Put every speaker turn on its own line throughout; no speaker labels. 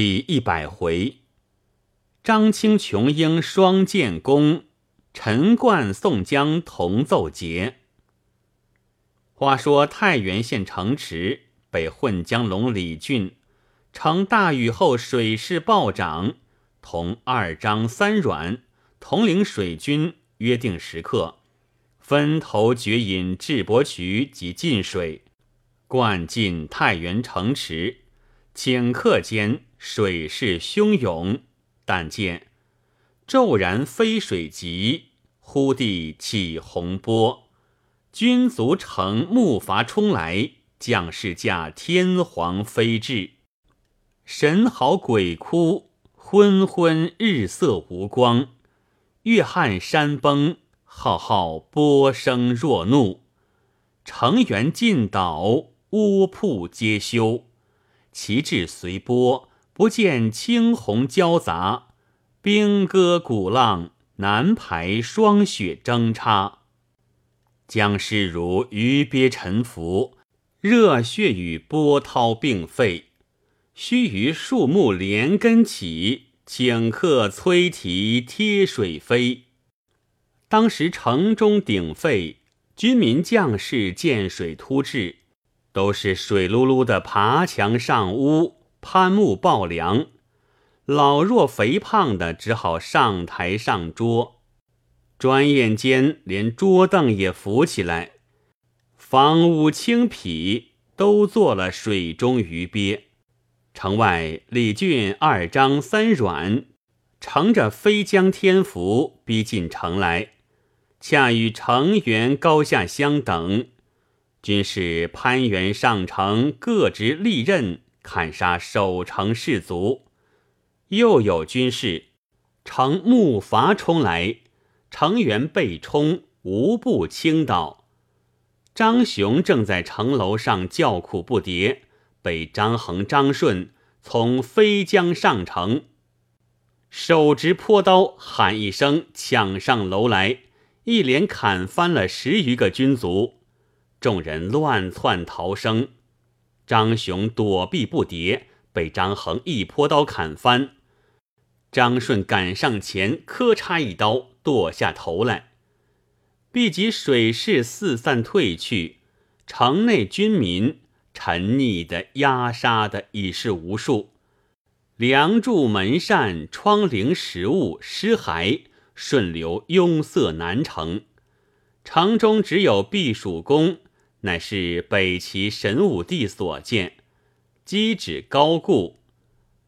第一百回，张青琼英双剑功，陈冠宋江同奏捷。话说太原县城池被混江龙李俊乘大雨后水势暴涨，同二张三阮统领水军约定时刻，分头决引智伯渠及进水，灌进太原城池。顷刻间水势汹涌，但见骤然飞水急，忽地起洪波。军卒乘木筏冲来，将士驾天皇飞至，神嚎鬼哭，昏昏日色无光，月撼山崩，浩浩波声若怒，城垣尽倒，屋铺皆休。旗帜随波，不见青红交杂；兵戈鼓浪，南排霜雪争插。将士如鱼鳖沉浮，热血与波涛并沸。须臾树木连根起，顷刻摧堤贴水飞。当时城中鼎沸，军民将士见水突至。都是水漉漉的爬墙上屋、攀木抱梁，老弱肥胖的只好上台上桌，转眼间连桌凳也浮起来，房屋青圮都做了水中鱼鳖。城外李俊、二张、三阮乘着飞江天福逼近城来，恰与城垣高下相等。军士攀援上城，各执利刃，砍杀守城士卒；又有军士乘木筏冲来，城垣被冲，无不倾倒。张雄正在城楼上叫苦不迭，被张衡、张顺从飞江上城，手执坡刀，喊一声抢上楼来，一连砍翻了十余个军卒。众人乱窜逃生，张雄躲避不迭，被张衡一泼刀砍翻。张顺赶上前，磕嚓一刀剁下头来。毕及水势四散退去，城内军民沉溺的、压杀的已是无数，梁柱、门扇、窗棂、食物尸骸顺流拥塞南城，城中只有避暑宫。乃是北齐神武帝所建，基址高固。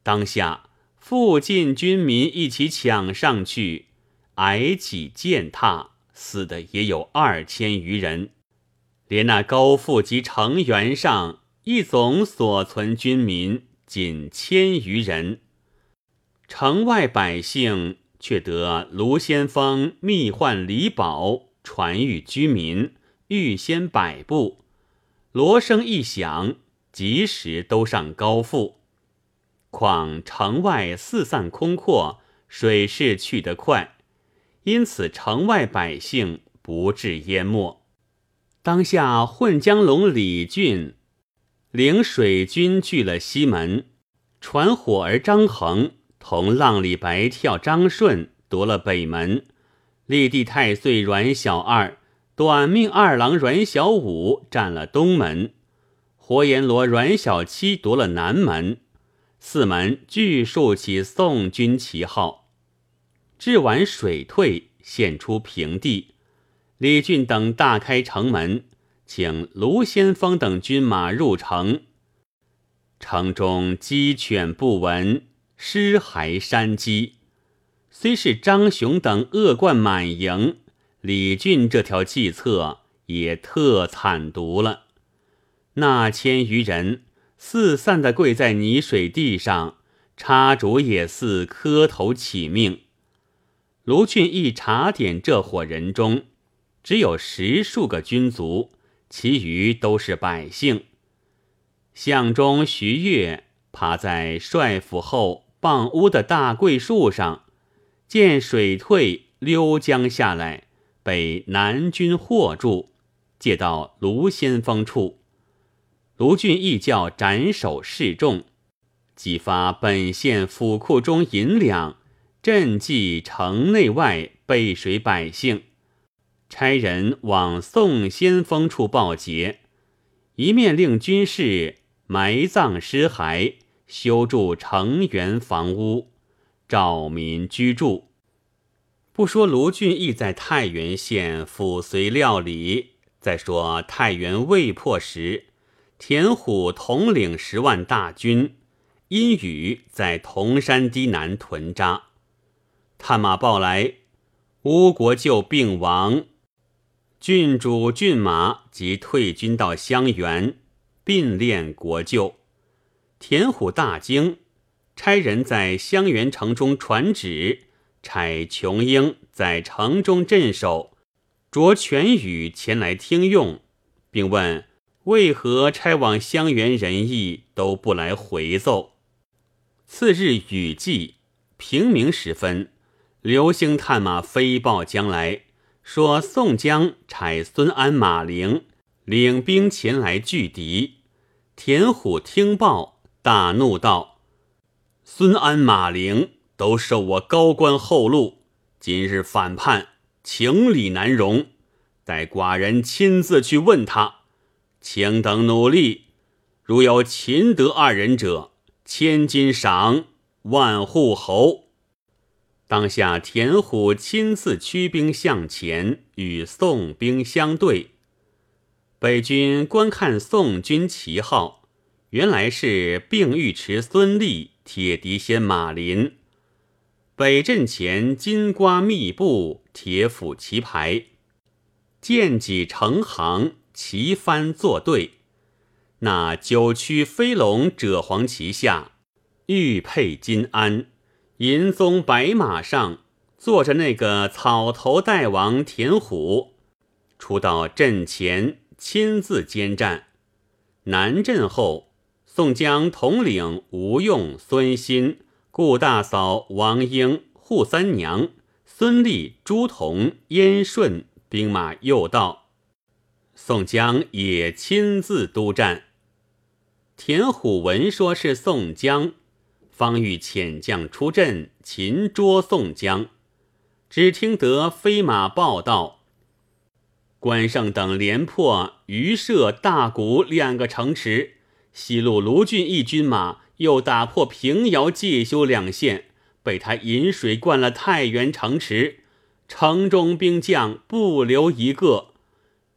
当下附近军民一起抢上去，挨起践踏，死的也有二千余人。连那高阜及城垣上一总所存军民仅千余人。城外百姓却得卢先锋密唤李宝传谕居民。预先摆布，锣声一响，及时都上高阜。况城外四散空阔，水势去得快，因此城外百姓不致淹没。当下混江龙李俊领水军据了西门，传火儿张衡同浪里白跳张顺夺了北门，立地太岁阮小二。短命二郎阮小五占了东门，活阎罗阮小七夺了南门，四门俱竖起宋军旗号。至晚水退，现出平地。李俊等大开城门，请卢先锋等军马入城。城中鸡犬不闻，尸骸山积。虽是张雄等恶贯满盈。李俊这条计策也特惨毒了，那千余人四散的跪在泥水地上，插竹也似磕头乞命。卢俊义查点这伙人中，只有十数个军卒，其余都是百姓。相中徐悦爬在帅府后傍屋的大桂树上，见水退，溜江下来。被南军获住，借到卢先锋处。卢俊义叫斩首示众，即发本县府库中银两，赈济城内外背水百姓，差人往宋先锋处报捷，一面令军士埋葬尸骸，修筑城垣房屋，照民居住。不说卢俊义在太原县抚绥料理，再说太原未破时，田虎统领十万大军，阴雨在铜山堤南屯扎。探马报来，乌国舅病亡，郡主郡马即退军到襄垣，并练国舅。田虎大惊，差人在襄垣城中传旨。差琼英在城中镇守，着全羽前来听用，并问为何差往襄垣仁义都不来回奏。次日雨季，平明时分，流星探马飞报将来，说宋江差孙安、马陵领兵前来拒敌。田虎听报，大怒道：“孙安、马陵。”都受我高官厚禄，今日反叛，情理难容。待寡人亲自去问他，请等努力。如有秦德二人者，千金赏，万户侯。当下田虎亲自驱兵向前，与宋兵相对。北军观看宋军旗号，原来是并尉迟孙立、铁笛仙马林。北阵前金瓜密布，铁斧齐排，剑戟成行，旗帆作对。那九曲飞龙赭黄旗下，玉佩金鞍，银鬃白马上坐着那个草头大王田虎，出到阵前亲自监战。南阵后，宋江统领吴用、孙新。顾大嫂王英、扈三娘、孙立、朱仝、燕顺兵马又到，宋江也亲自督战。田虎闻说是宋江，方欲遣将出阵擒捉宋江，只听得飞马报道：关胜等连破榆社、大谷两个城池，西路卢俊义军马。又打破平遥、介休两县，被他引水灌了太原城池，城中兵将不留一个。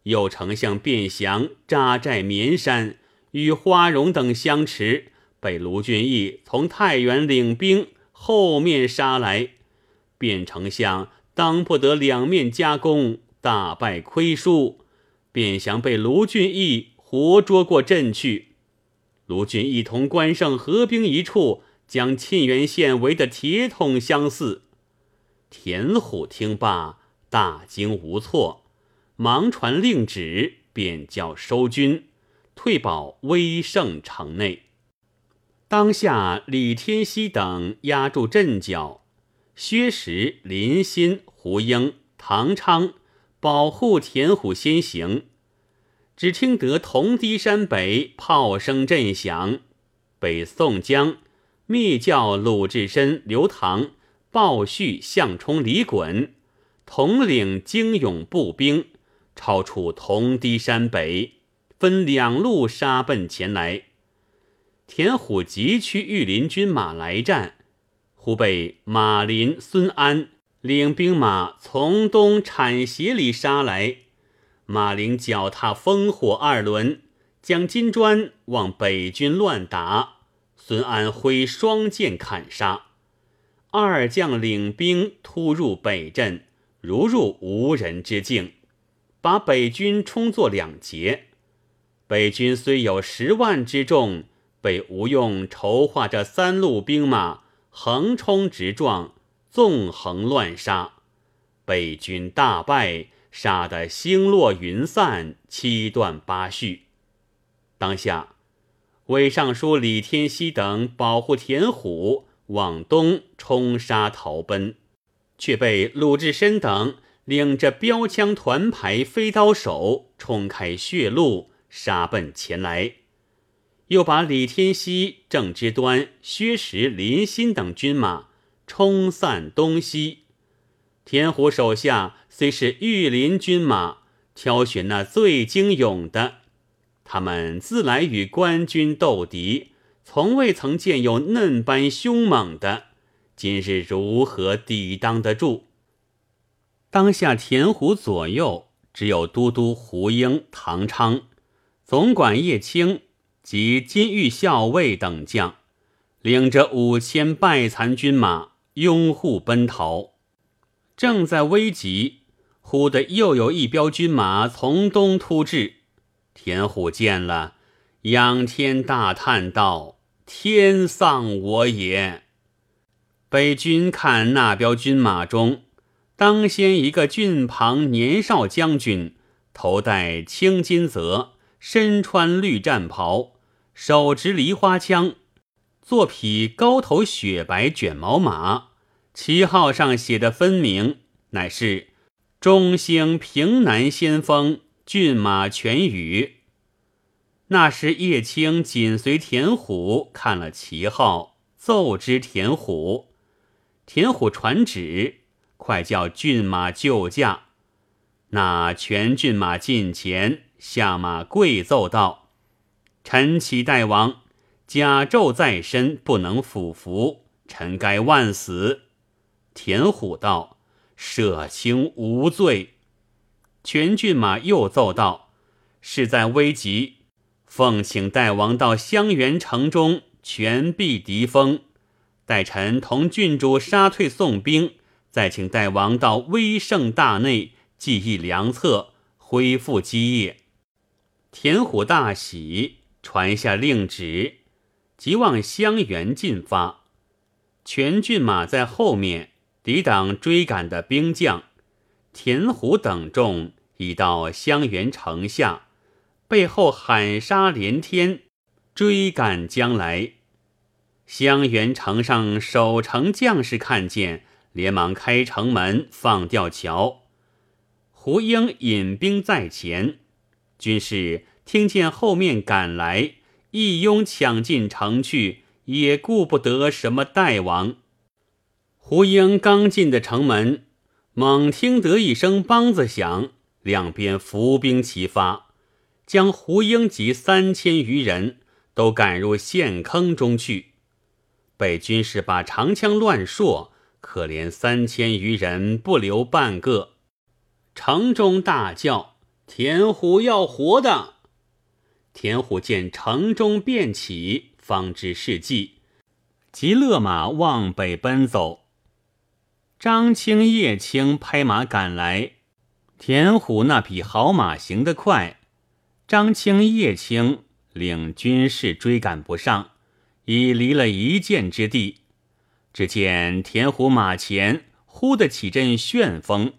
右丞相卞祥扎寨绵山，与花荣等相持，被卢俊义从太原领兵后面杀来。卞丞相当不得两面夹攻，大败亏输。卞祥被卢俊义活捉过阵去。卢俊义同关胜合兵一处，将沁源县围得铁桶相似。田虎听罢，大惊无措，忙传令旨，便叫收军，退保威胜城内。当下李天锡等压住阵脚，薛石、林欣、胡英、唐昌保护田虎先行。只听得铜堤山北炮声震响，北宋江密叫鲁智深、刘唐、鲍旭、项冲、李衮统领精勇步兵，超出铜堤山北，分两路杀奔前来。田虎急驱御林军马来战，忽被马林、孙安领兵马从东铲斜里杀来。马陵脚踏烽火二轮，将金砖往北军乱打。孙安挥双剑砍杀，二将领兵突入北阵，如入无人之境，把北军冲作两截。北军虽有十万之众，被吴用筹划着三路兵马横冲直撞，纵横乱杀，北军大败。杀得星落云散，七断八续。当下，魏尚书李天锡等保护田虎往东冲杀逃奔，却被鲁智深等领着标枪团排飞刀手冲开血路，杀奔前来。又把李天锡、郑之端、薛石、林欣等军马冲散东西。田虎手下虽是御林军马，挑选那最精勇的。他们自来与官军斗敌，从未曾见有嫩般凶猛的。今日如何抵挡得住？当下田虎左右只有都督胡英、唐昌、总管叶青及金玉校尉等将，领着五千败残军马拥护奔逃。正在危急，忽的又有一彪军马从东突至。田虎见了，仰天大叹道：“天丧我也！”北军看那彪军马中，当先一个俊庞年少将军，头戴青金泽，身穿绿战袍，手执梨花枪，坐匹高头雪白卷毛马。旗号上写的分明，乃是中兴平南先锋骏马全羽。那时叶青紧随田虎看了旗号，奏知田虎。田虎传旨，快叫骏马就驾。那全骏马近前下马跪奏道：“臣启大王，甲胄在身，不能俯伏，臣该万死。”田虎道：“舍卿无罪。”全骏马又奏道：“事在危急，奉请大王到襄垣城中全避敌锋，待臣同郡主杀退宋兵，再请大王到威胜大内记议良策，恢复基业。”田虎大喜，传下令旨，即往襄垣进发。全骏马在后面。抵挡追赶的兵将，田虎等众已到襄垣城下，背后喊杀连天，追赶将来。襄垣城上守城将士看见，连忙开城门放吊桥。胡英引兵在前，军士听见后面赶来，一拥抢进城去，也顾不得什么大王。胡英刚进的城门，猛听得一声梆子响，两边伏兵齐发，将胡英及三千余人都赶入陷坑中去。北军士把长枪乱槊，可怜三千余人不留半个。城中大叫：“田虎要活的！”田虎见城中变起，方知是计，即勒马往北奔走。张青、叶青拍马赶来，田虎那匹好马行得快，张青、叶青领军士追赶不上，已离了一箭之地。只见田虎马前忽的起阵旋风，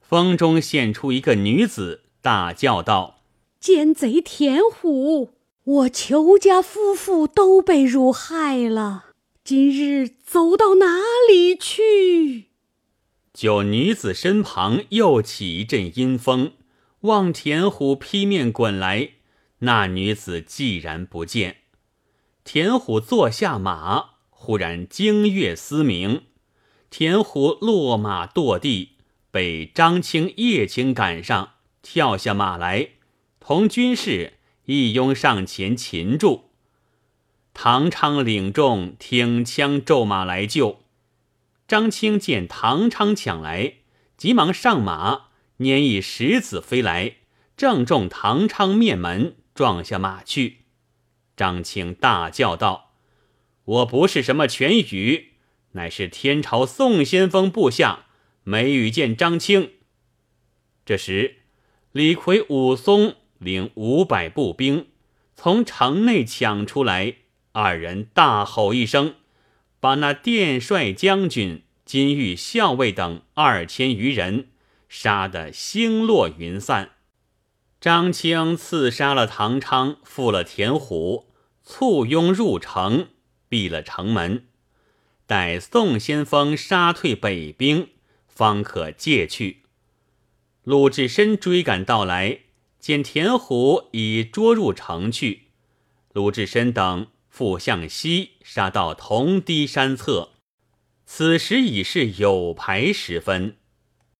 风中现出一个女子，大叫道：“
奸贼田虎，我裘家夫妇都被汝害了，今日走到哪里去？”
就女子身旁又起一阵阴风，望田虎劈面滚来。那女子既然不见，田虎坐下马，忽然惊跃嘶鸣，田虎落马堕地，被张青、叶青赶上，跳下马来，同军士一拥上前擒住。唐昌领众挺枪骤马来救。张青见唐昌抢来，急忙上马，拈一石子飞来，正中唐昌面门，撞下马去。张青大叫道：“我不是什么全羽，乃是天朝宋先锋部下，没遇见张青。”这时，李逵、武松领五百步兵从城内抢出来，二人大吼一声。把那殿帅将军、金玉校尉等二千余人杀得星落云散。张清刺杀了唐昌，负了田虎，簇拥入城，闭了城门，待宋先锋杀退北兵，方可借去。鲁智深追赶到来，见田虎已捉入城去，鲁智深等复向西杀到同堤山侧，此时已是酉牌时分。